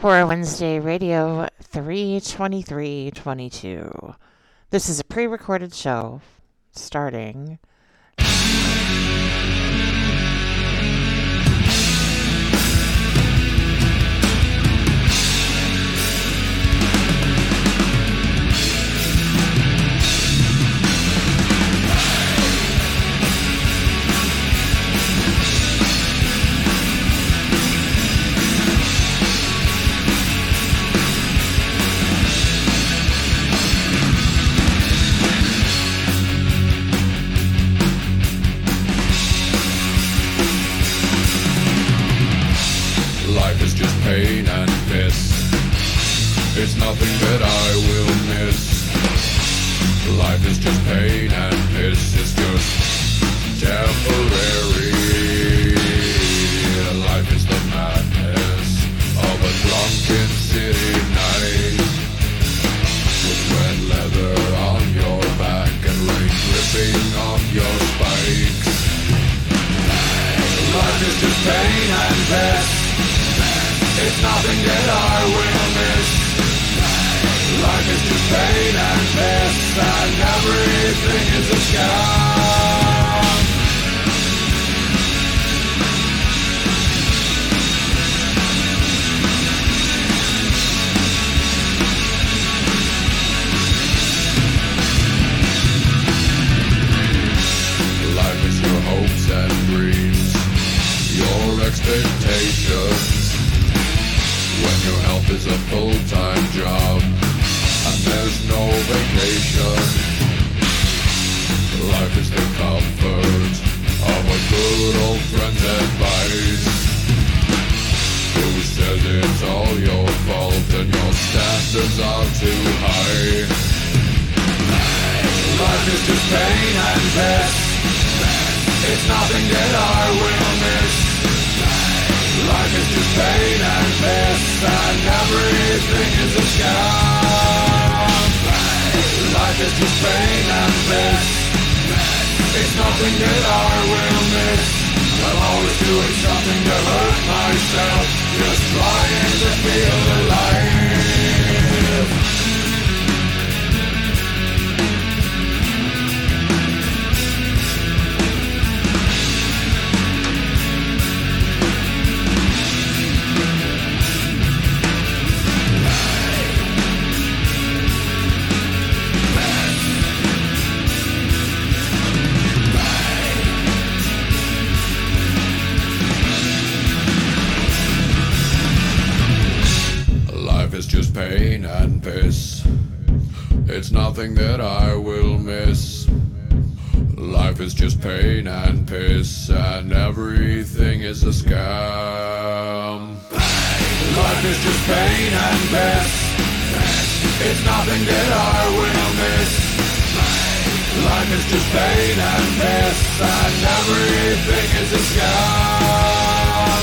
Horror Wednesday Radio 32322. This is a pre recorded show starting. And everything is a scam. Life is your hopes and dreams, your expectations. When your health is a full-time job there's no vacation. Life is the comfort of a good old friend's advice. Who says it's all your fault and your standards are too high. Life is just pain and piss. It's nothing that I will miss. Life is just pain and piss, and everything is a scam. Life is just pain and piss. It's nothing that I will miss. I'm always doing something to hurt myself, just trying to feel alive. Just pain and piss. It's nothing that I will miss. Life is just pain and piss, and everything is a scam. Life is just pain and piss. It's nothing that I will miss. Life is just pain and piss, and everything is a scam.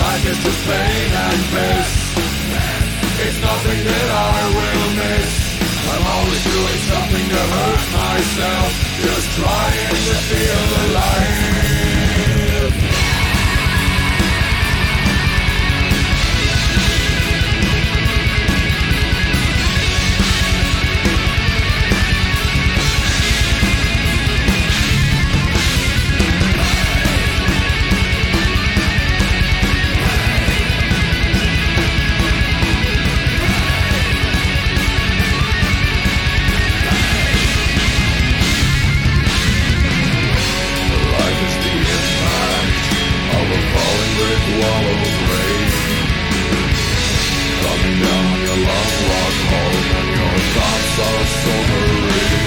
Life is just pain and piss. It's nothing that I will miss. I'm always doing something to hurt myself, just trying to feel alive. wall of a grave Coming down your long walk home And your thoughts are silvery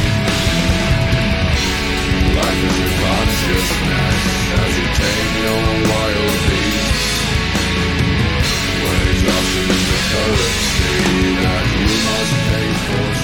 Life is your consciousness As you tame your wild beast When exhaustion is the currency That you must pay for.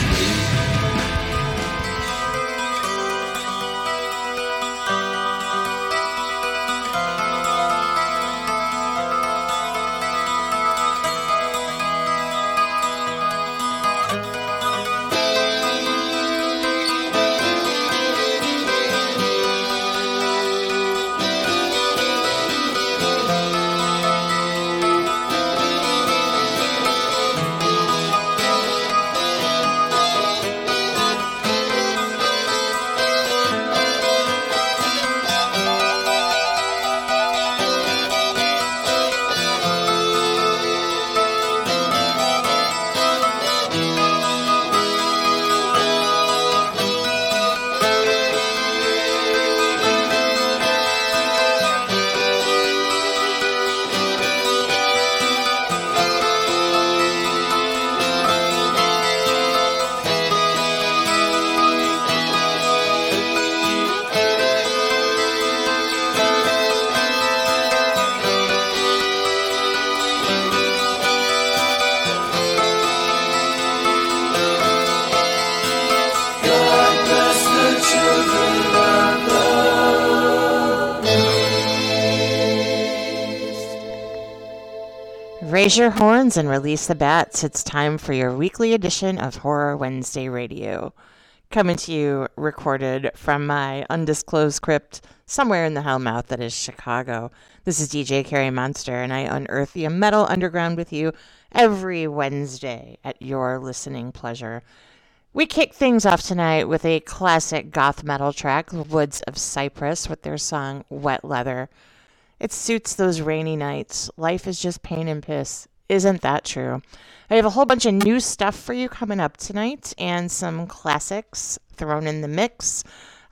Raise your horns and release the bats. It's time for your weekly edition of Horror Wednesday Radio. Coming to you recorded from my undisclosed crypt somewhere in the hellmouth that is Chicago. This is DJ Carrie Monster, and I unearth the metal underground with you every Wednesday at your listening pleasure. We kick things off tonight with a classic goth metal track, Woods of Ypres, with their song Wet Leather. It suits those rainy nights. Life is just pain and piss. Isn't that true? I have a whole bunch of new stuff for you coming up tonight and some classics thrown in the mix.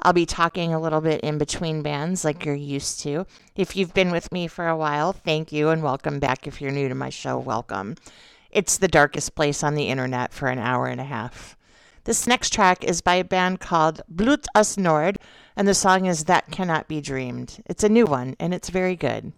I'll be talking a little bit in between bands like you're used to. If you've been with me for a while, thank you and welcome back. If you're new to my show, welcome. It's the darkest place on the internet for an hour and a half. This next track is by a band called Blut aus Nord and the song is That Cannot Be Dreamed. It's a new one, and it's very good.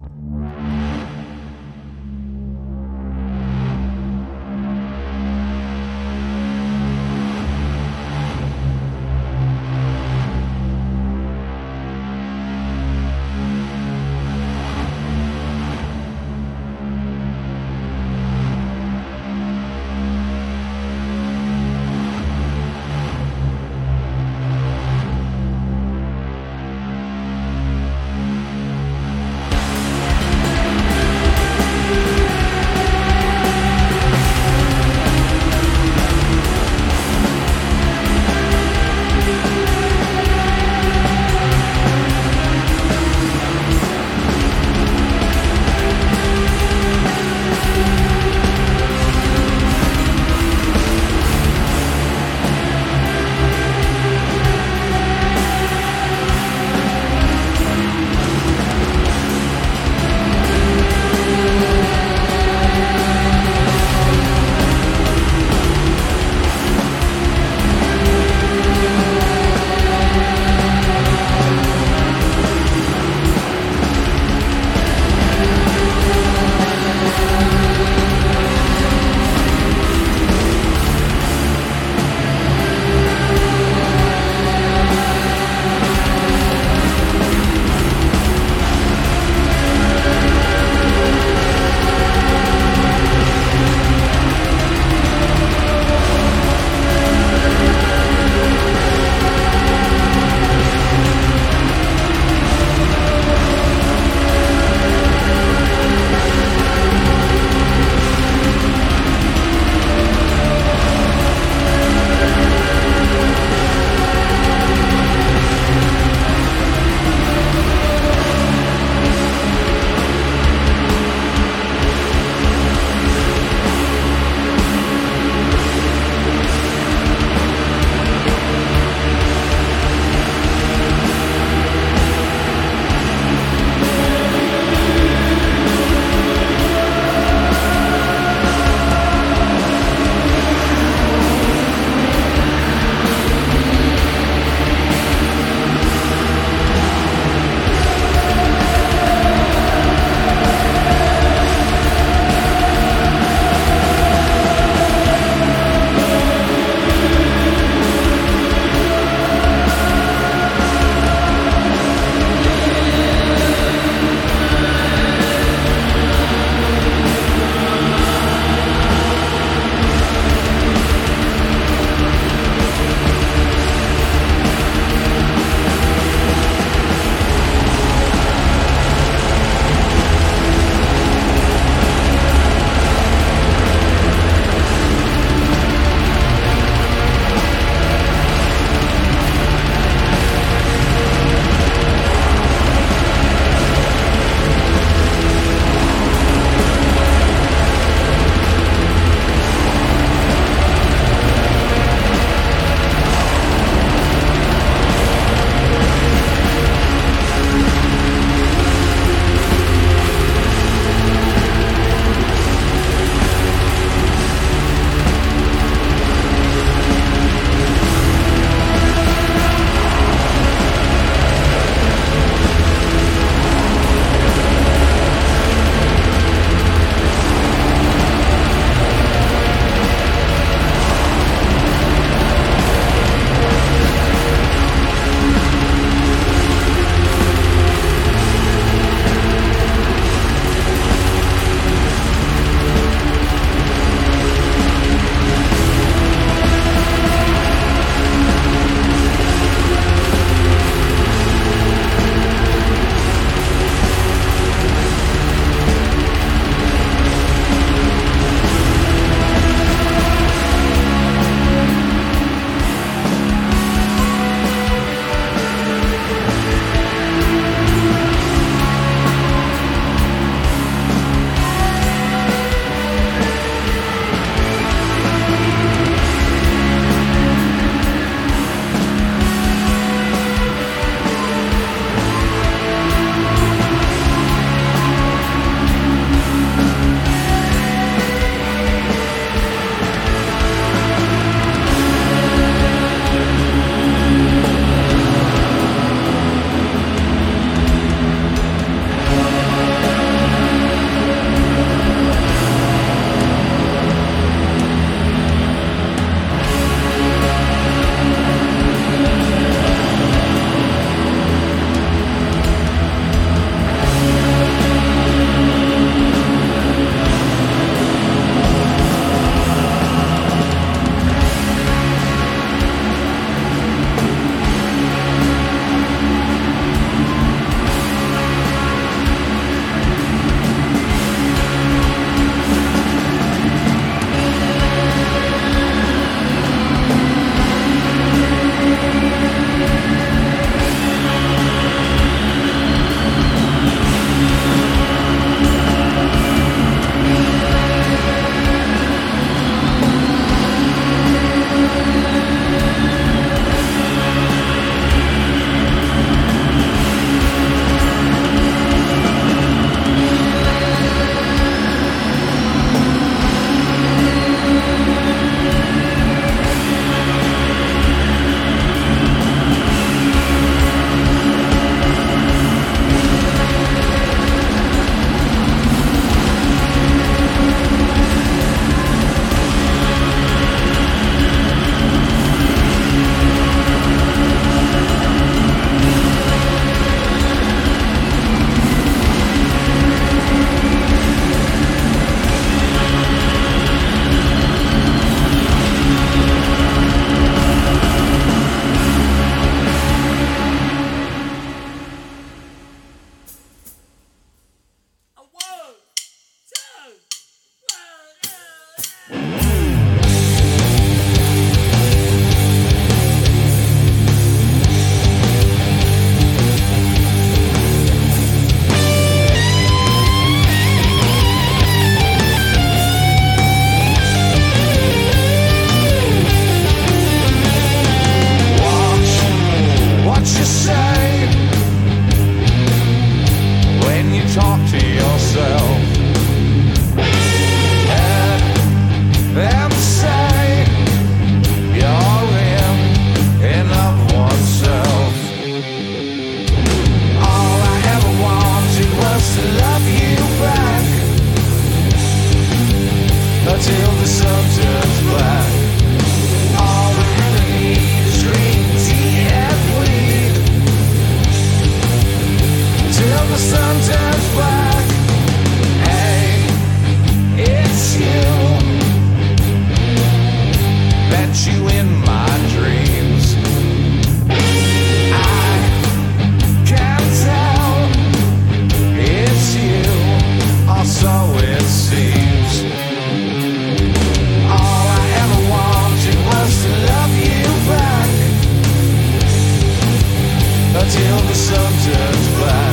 Until the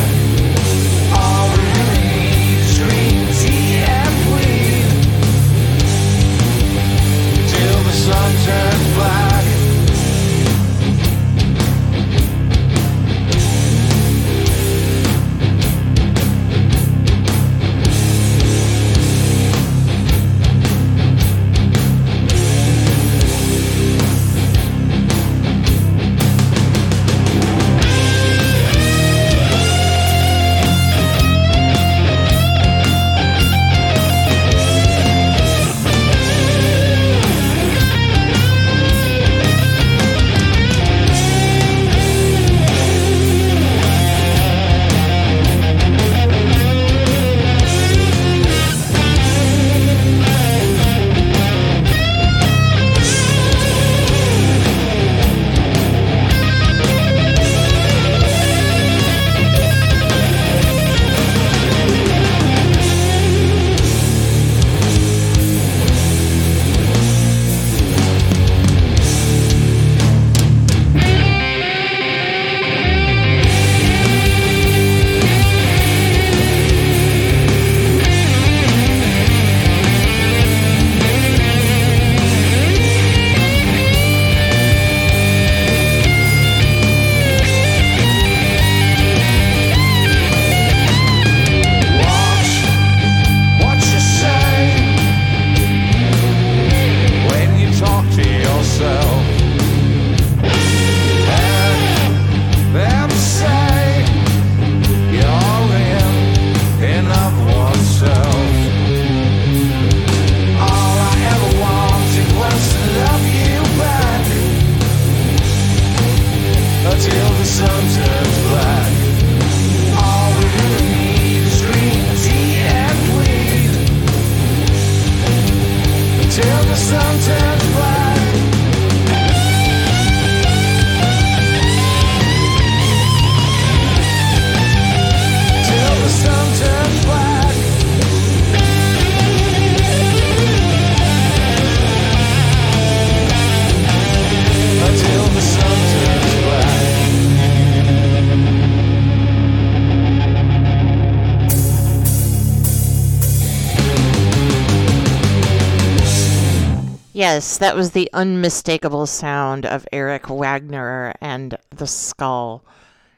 Yes, that was the unmistakable sound of Eric Wagner and the skull.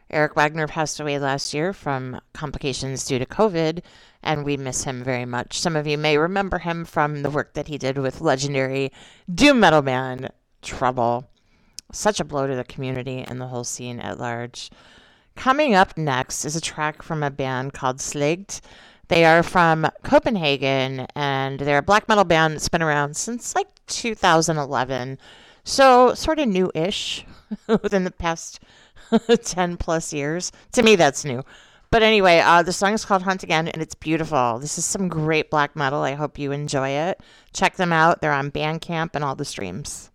Eric Wagner passed away last year from complications due to COVID, and we miss him very much. Some of you may remember him from the work that he did with legendary doom metal band Trouble. Such a blow to the community and the whole scene at large. Coming up next is a track from a band called Slaegt. They are from Copenhagen and they're a black metal band that's been around since like 2011. So, sort of new ish within the past 10 plus years. To me, that's new. But anyway, uh, the song is called Hunt Again and it's beautiful. This is some great black metal. I hope you enjoy it. Check them out. They're on Bandcamp and all the streams.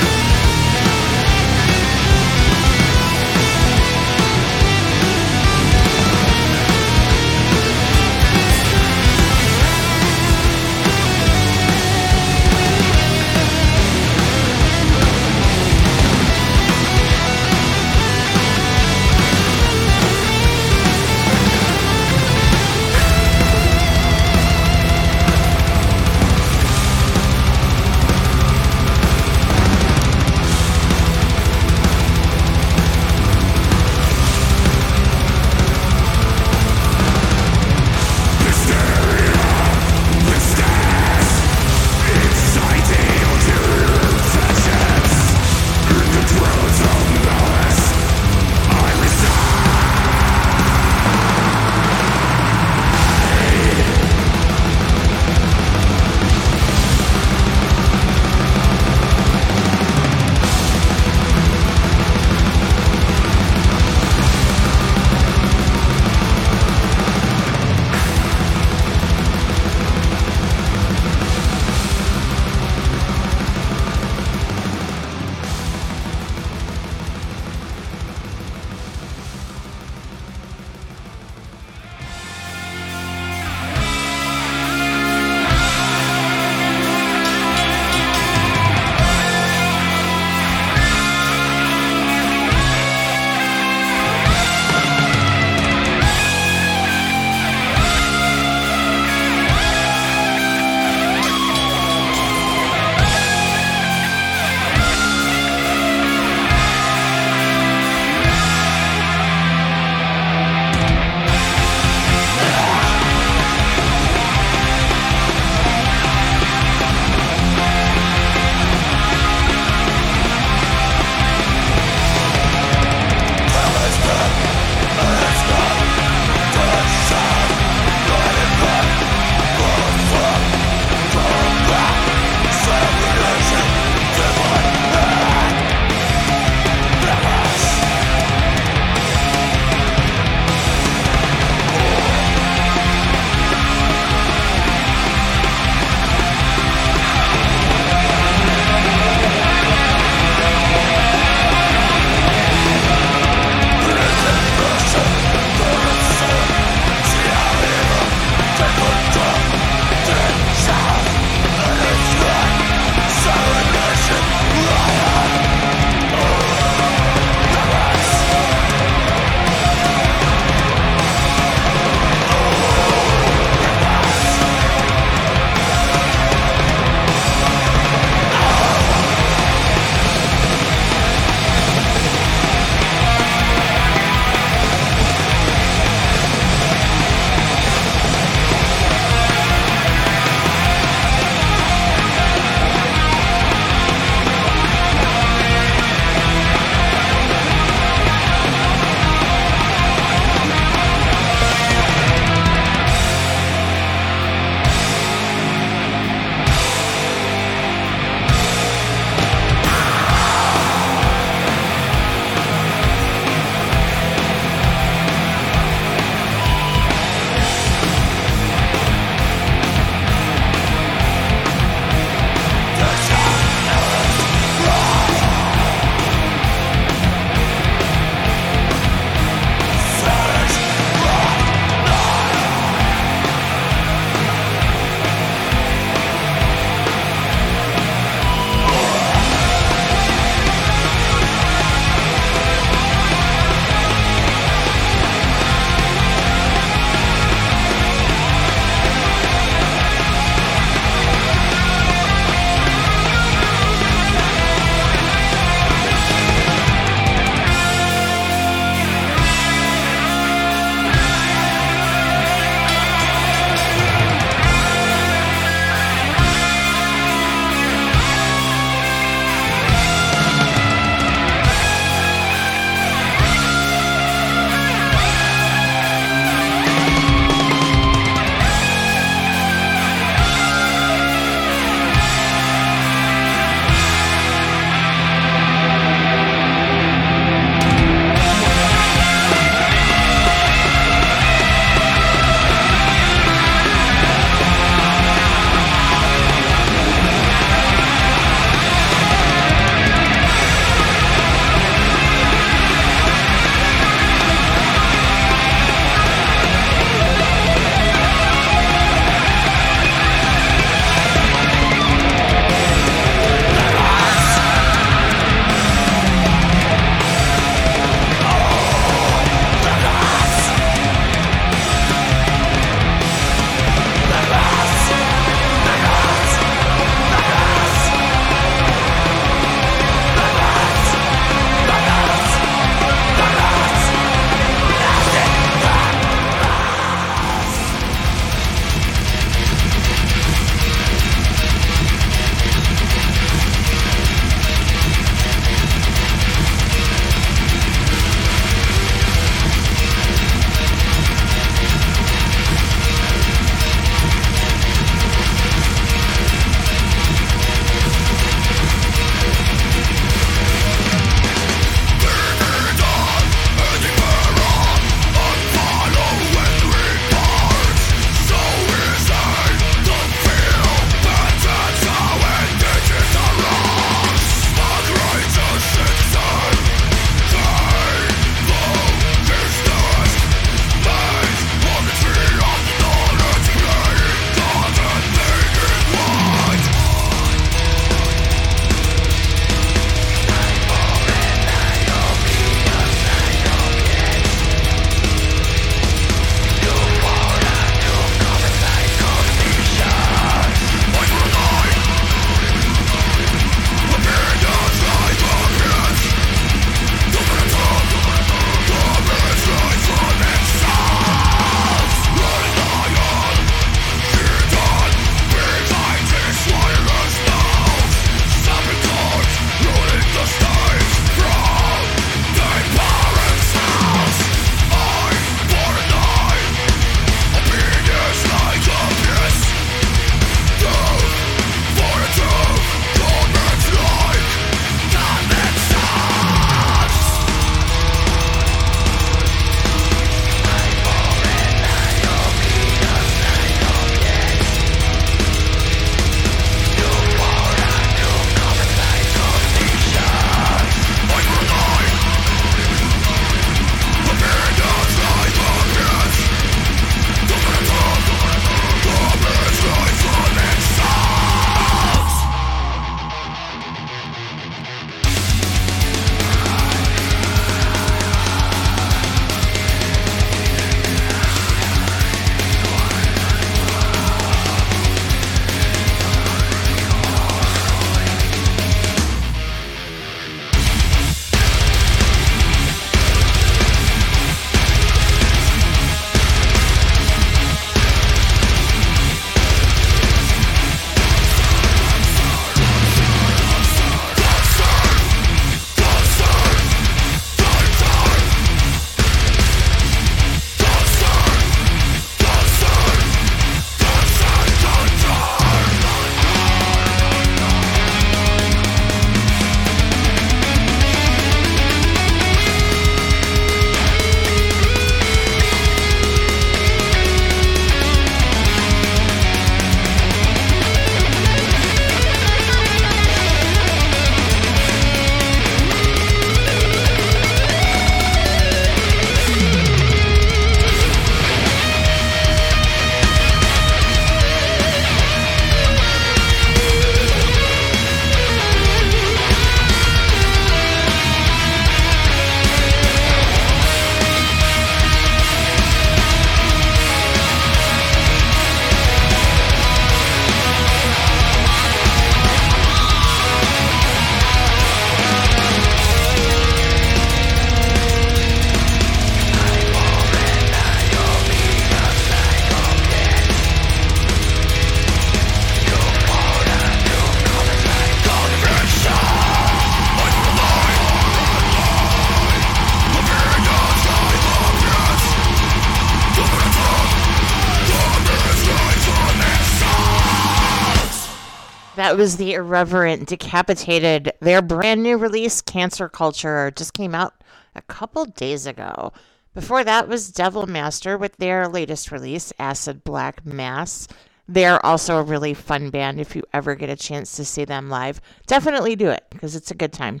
That was the irreverent decapitated. Their brand new release, Cancer Culture, just came out a couple days ago. Before that was Devil Master with their latest release, Acid Black Mass. They're also a really fun band if you ever get a chance to see them live. Definitely do it because it's a good time.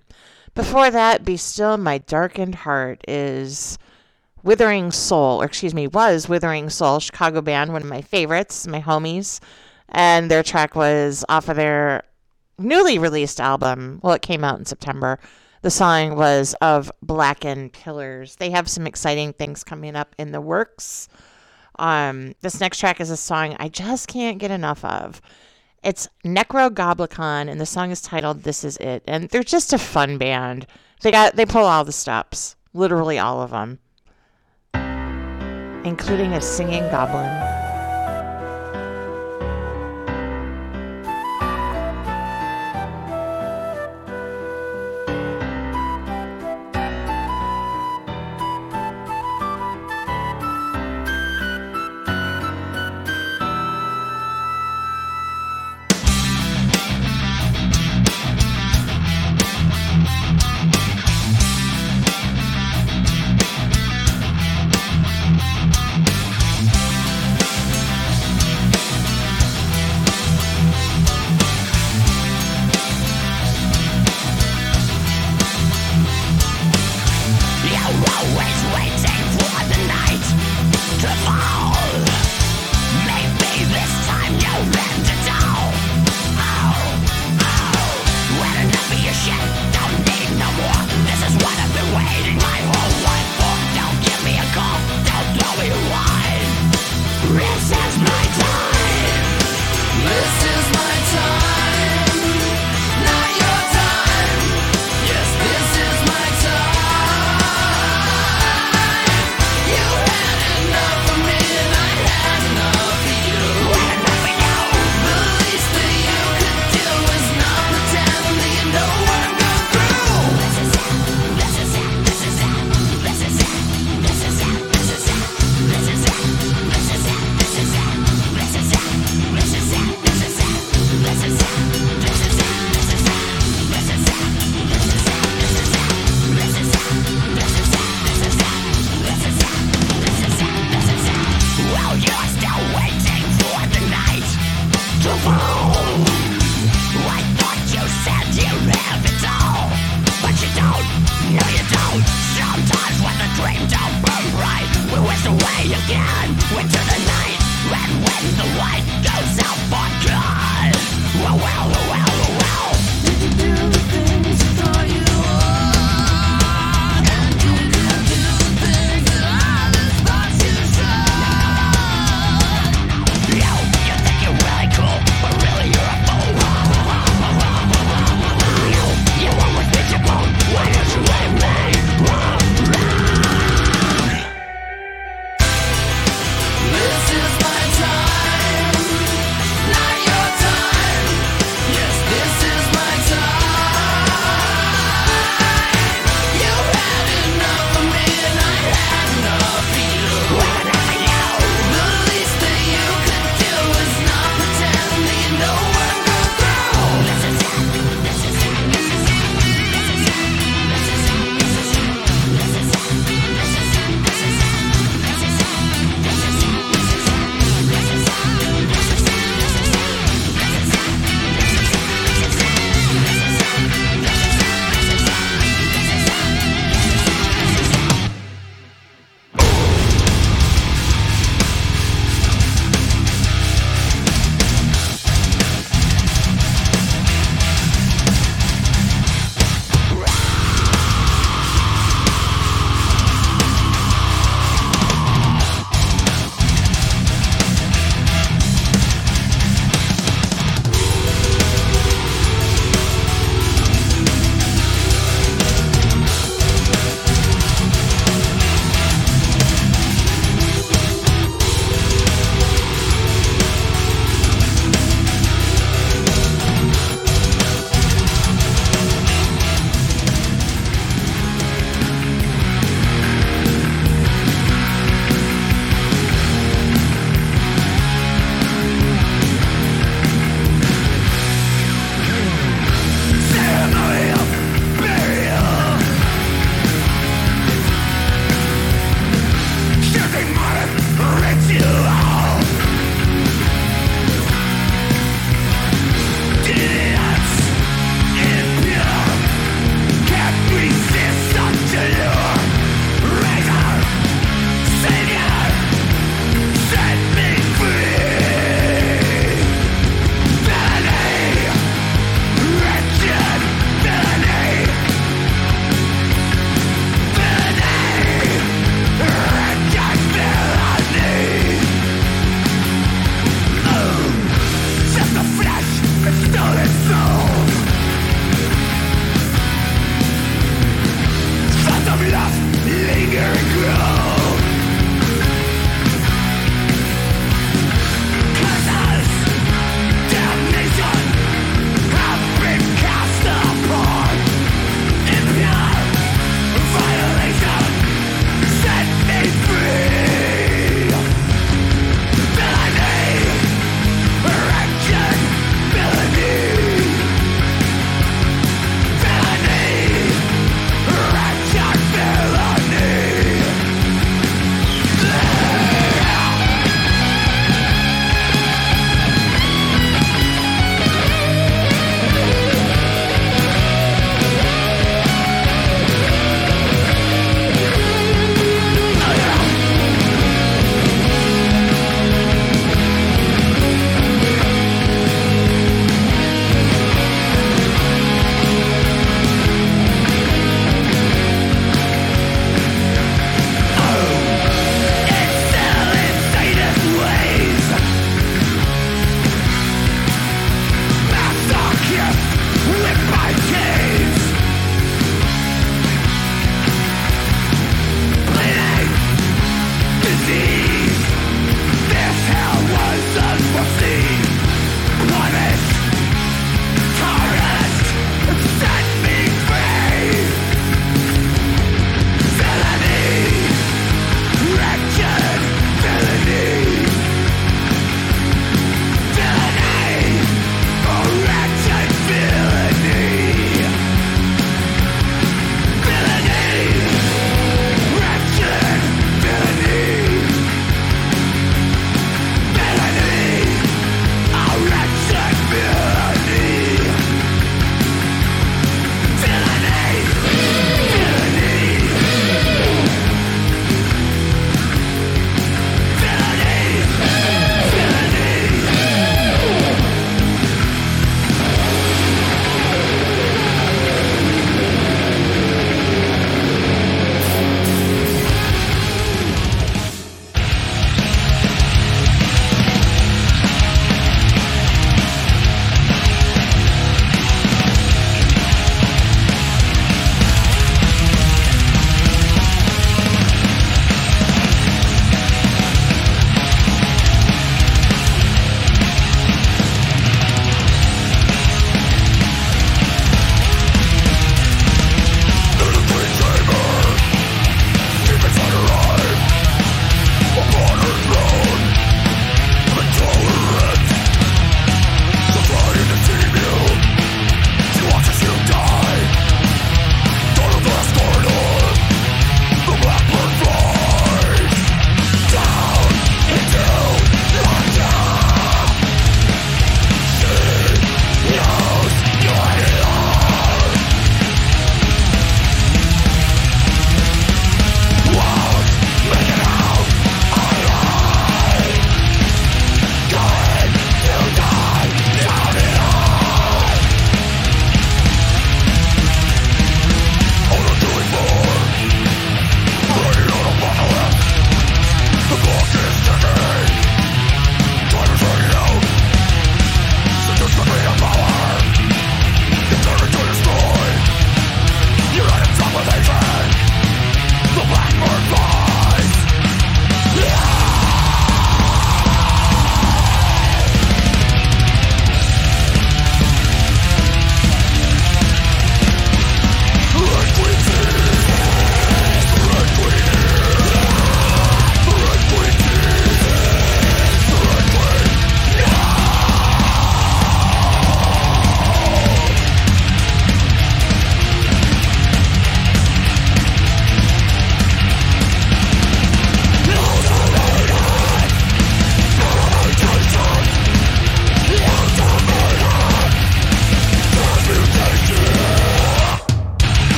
Before that, Be Still My Darkened Heart is Withering Soul, or excuse me, was Withering Soul, Chicago band, one of my favorites, my homies. And their track was off of their newly released album. Well, it came out in September. The song was of Blackened Pillars. They have some exciting things coming up in the works. Um, this next track is a song I just can't get enough of. It's Nekrogoblikon, and the song is titled "This Is It." And they're just a fun band. They got they pull all the stops, literally all of them, including a singing goblin.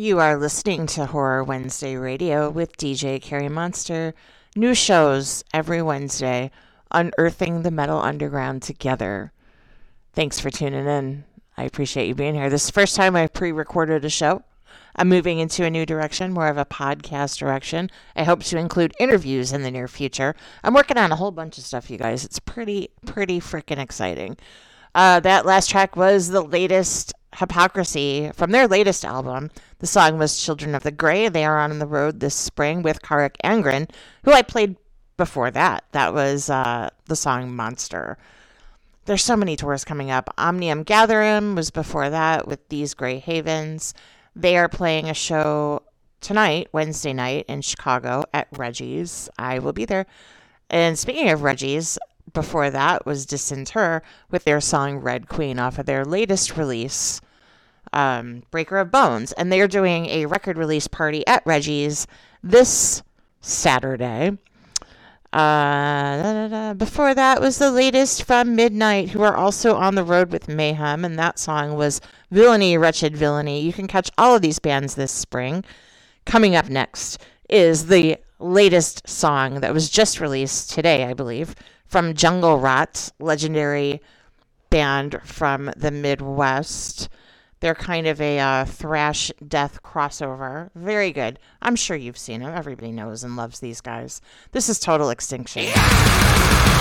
You are listening to Horror Wednesday Radio with DJ Carrie Monster. New shows every Wednesday, unearthing the metal underground together. Thanks for tuning in. I appreciate you being here. This is the first time I've pre recorded a show. I'm moving into a new direction, more of a podcast direction. I hope to include interviews in the near future. I'm working on a whole bunch of stuff, you guys. It's pretty, pretty freaking exciting. Uh, that last track was the latest Hypocrisy from their latest album. The song was Children of the Grey. They are on the road this spring with Carach Angren, who I played before that. That was uh, the song Monster. There's so many tours coming up. Omnium Gatherum was before that with These Grey Havens. They are playing a show tonight, Wednesday night, in Chicago at Reggie's. I will be there. And speaking of Reggie's, before that was Disinter with their song Red Queen off of their latest release, um, Breaker of Bones. And they're doing a record release party at Reggie's this Saturday. Uh, da, da, da. Before that was the latest from Midnight, who are also on the road with Mayhem, and that song was Villainy, Wretched Villainy. You can catch all of these bands this spring. Coming up next is the latest song that was just released today, I believe, from Jungle Rot, legendary band from the Midwest. They're kind of a uh, thrash death crossover. Very good. I'm sure you've seen them. Everybody knows and loves these guys. This is Total Extinction. Endangered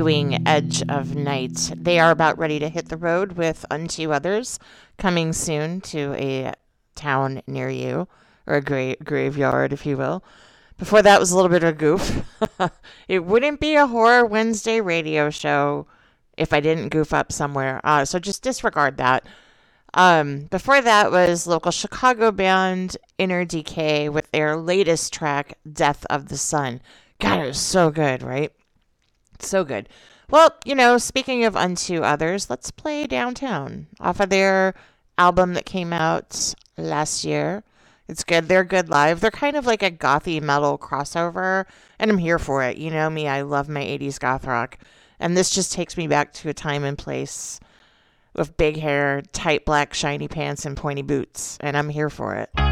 doing Edge of Night. They are about ready to hit the road with Unto Others coming soon to a town near you, or a gra- graveyard, if you will. Before that was a little bit of a goof. it wouldn't be a Horror Wednesday radio show if I didn't goof up somewhere. Uh, so just disregard that. Um, before that was local Chicago band Inner Decay with their latest track, Death of the Sun. God, it was so good, right? So good. Well, you know, speaking of Unto Others, let's play Downtown off of their album that came out last year. It's good. They're good live. They're kind of like a gothy metal crossover, and I'm here for it. You know me, I love my 80s goth rock. And this just takes me back to a time and place with big hair, tight black shiny pants, and pointy boots, and I'm here for it.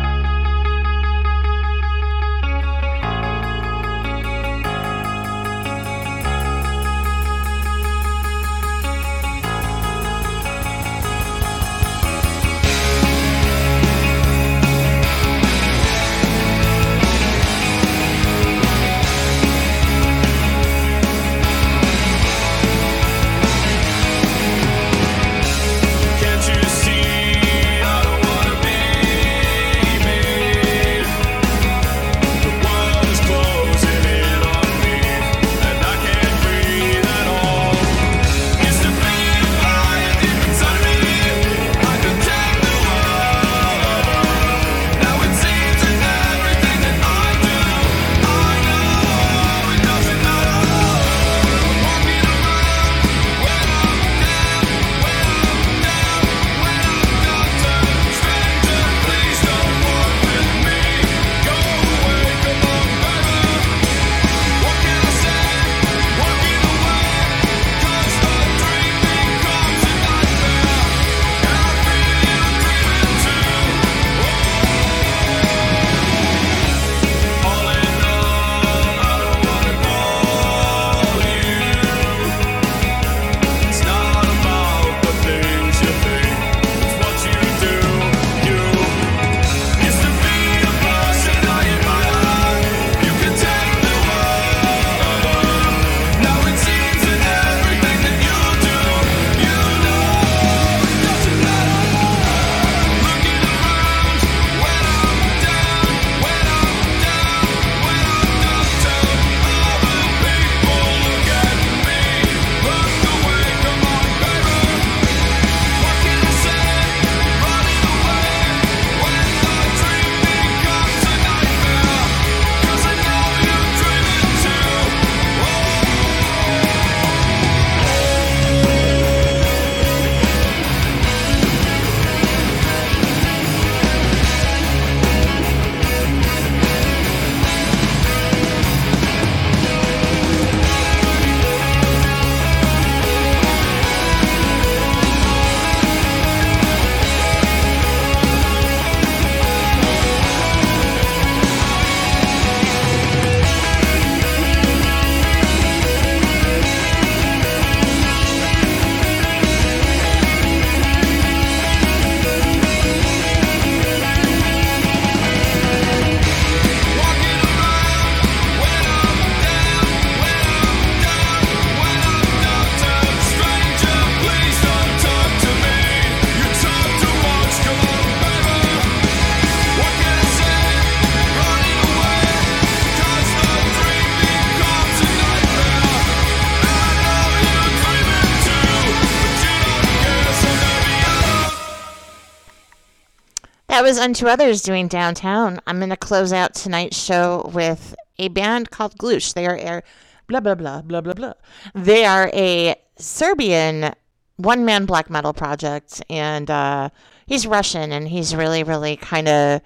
Was Unto Others doing Downtown. I'm going to close out tonight's show with a band called Gloosh. They are a blah, blah, blah, blah, blah, blah. They are a Serbian one man black metal project, and uh, he's Russian, and he's really, really kind of.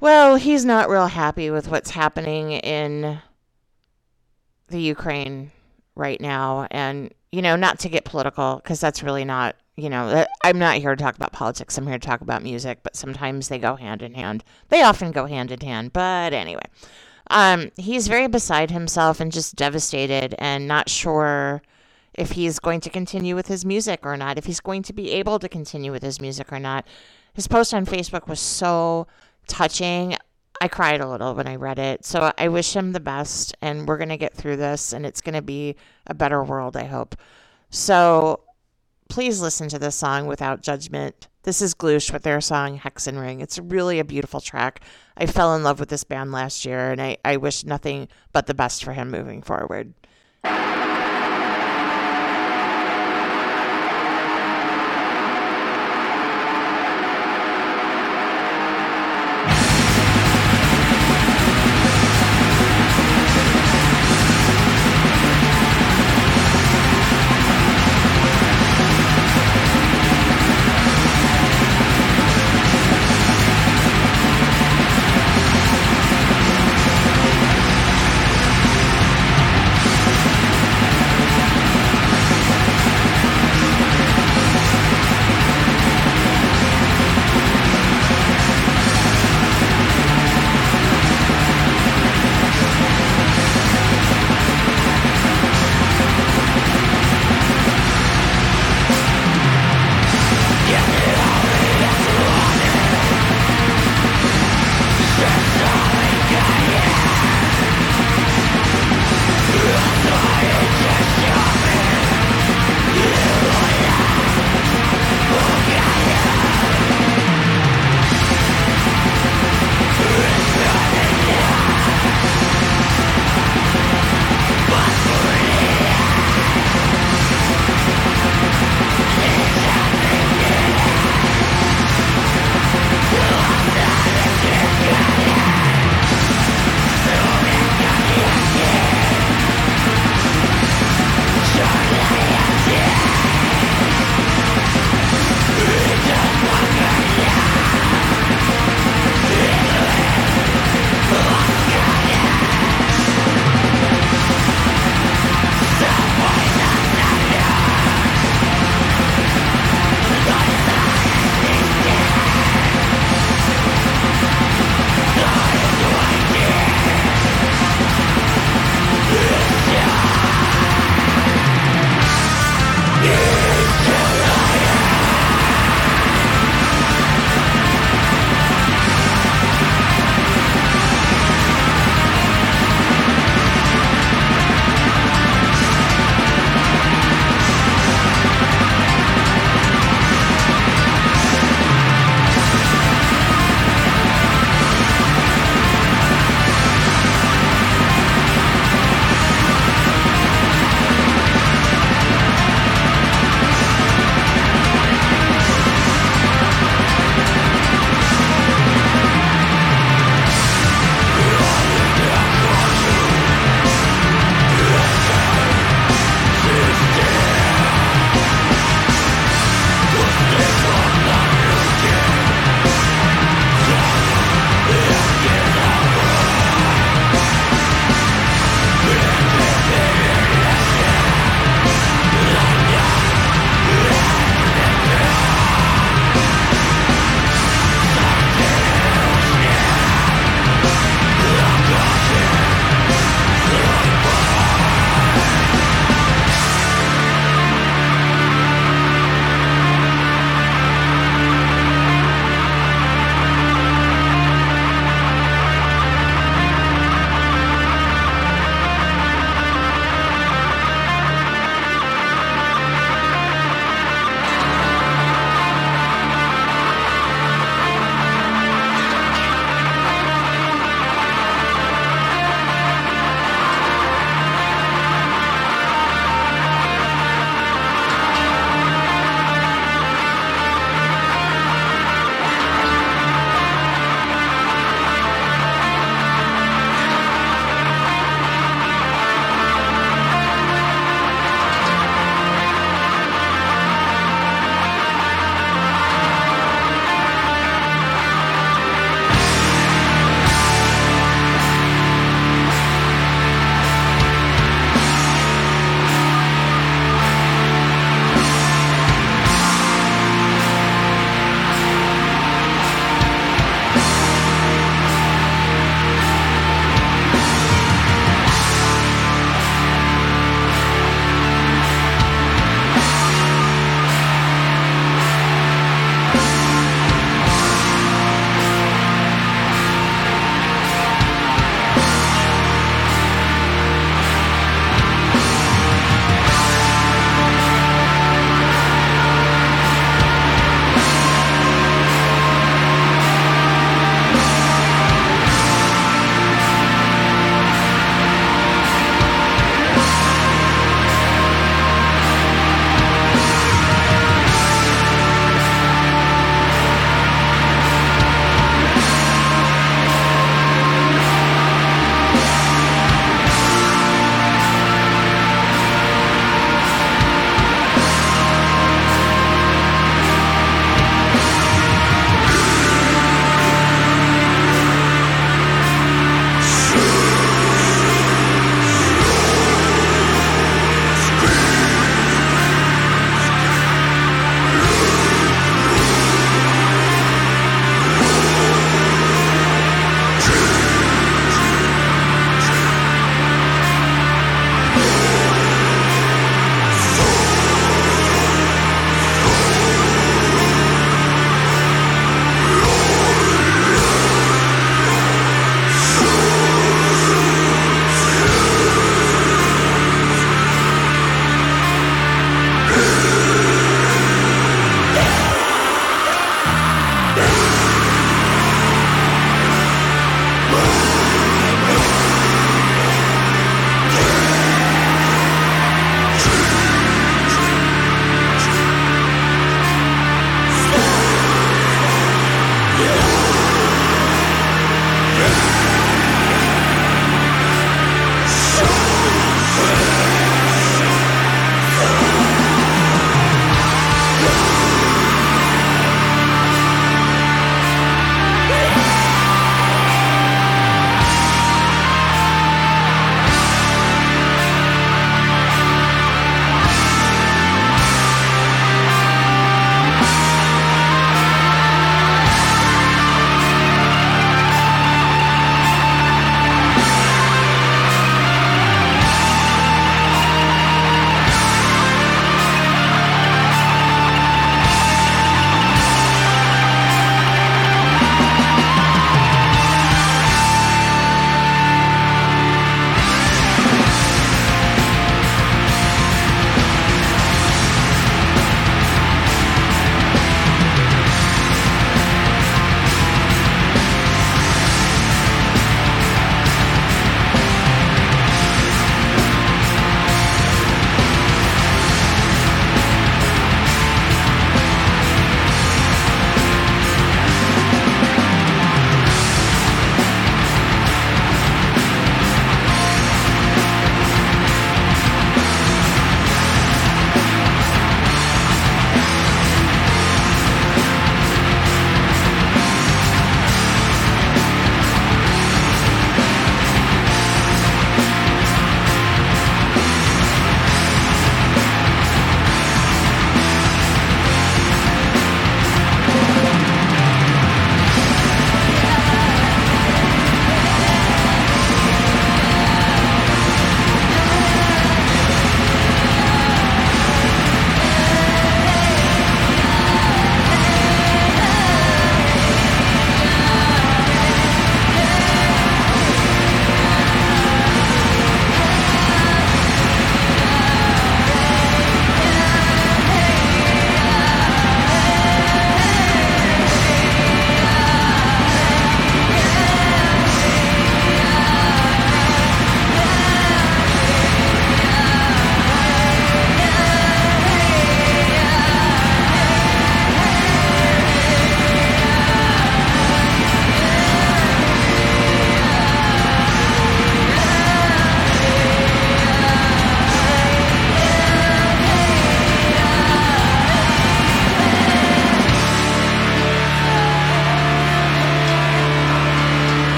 Well, he's not real happy with what's happening in the Ukraine right now. And, you know, not to get political, because that's really not, you know, I'm not here to talk about politics. I'm here to talk about music, but sometimes they go hand in hand. They often go hand in hand. But anyway, um, he's very beside himself and just devastated and not sure if he's going to continue with his music or not, if he's going to be able to continue with his music or not. His post on Facebook was so touching. I cried a little when I read it. So I wish him the best, and we're going to get through this, and it's going to be a better world, I hope. So please listen to this song without judgment. This is Gloosh with their song Hexenring. It's really a beautiful track. I fell in love with this band last year, and I, I wish nothing but the best for him moving forward.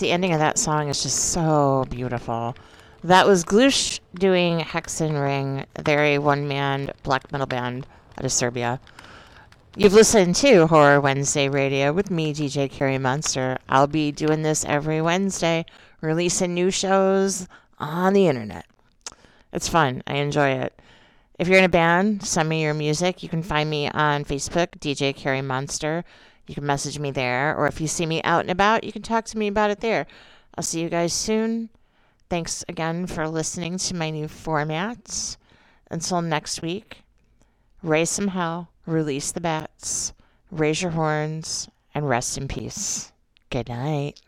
The ending of that song is just so beautiful. That was Gloosh doing Hexenring. They're a one man black metal band out of Serbia. You've listened to Horror Wednesday Radio with me, DJ Carrie Monster. I'll be doing this every Wednesday, releasing new shows on the internet. It's fun. I enjoy it. If you're in a band, send me your music. You can find me on Facebook, DJ Carrie Monster. You can message me there, or if you see me out and about, you can talk to me about it there. I'll see you guys soon. Thanks again for listening to my new formats. Until next week, raise some hell, release the bats, raise your horns, and rest in peace. Good night.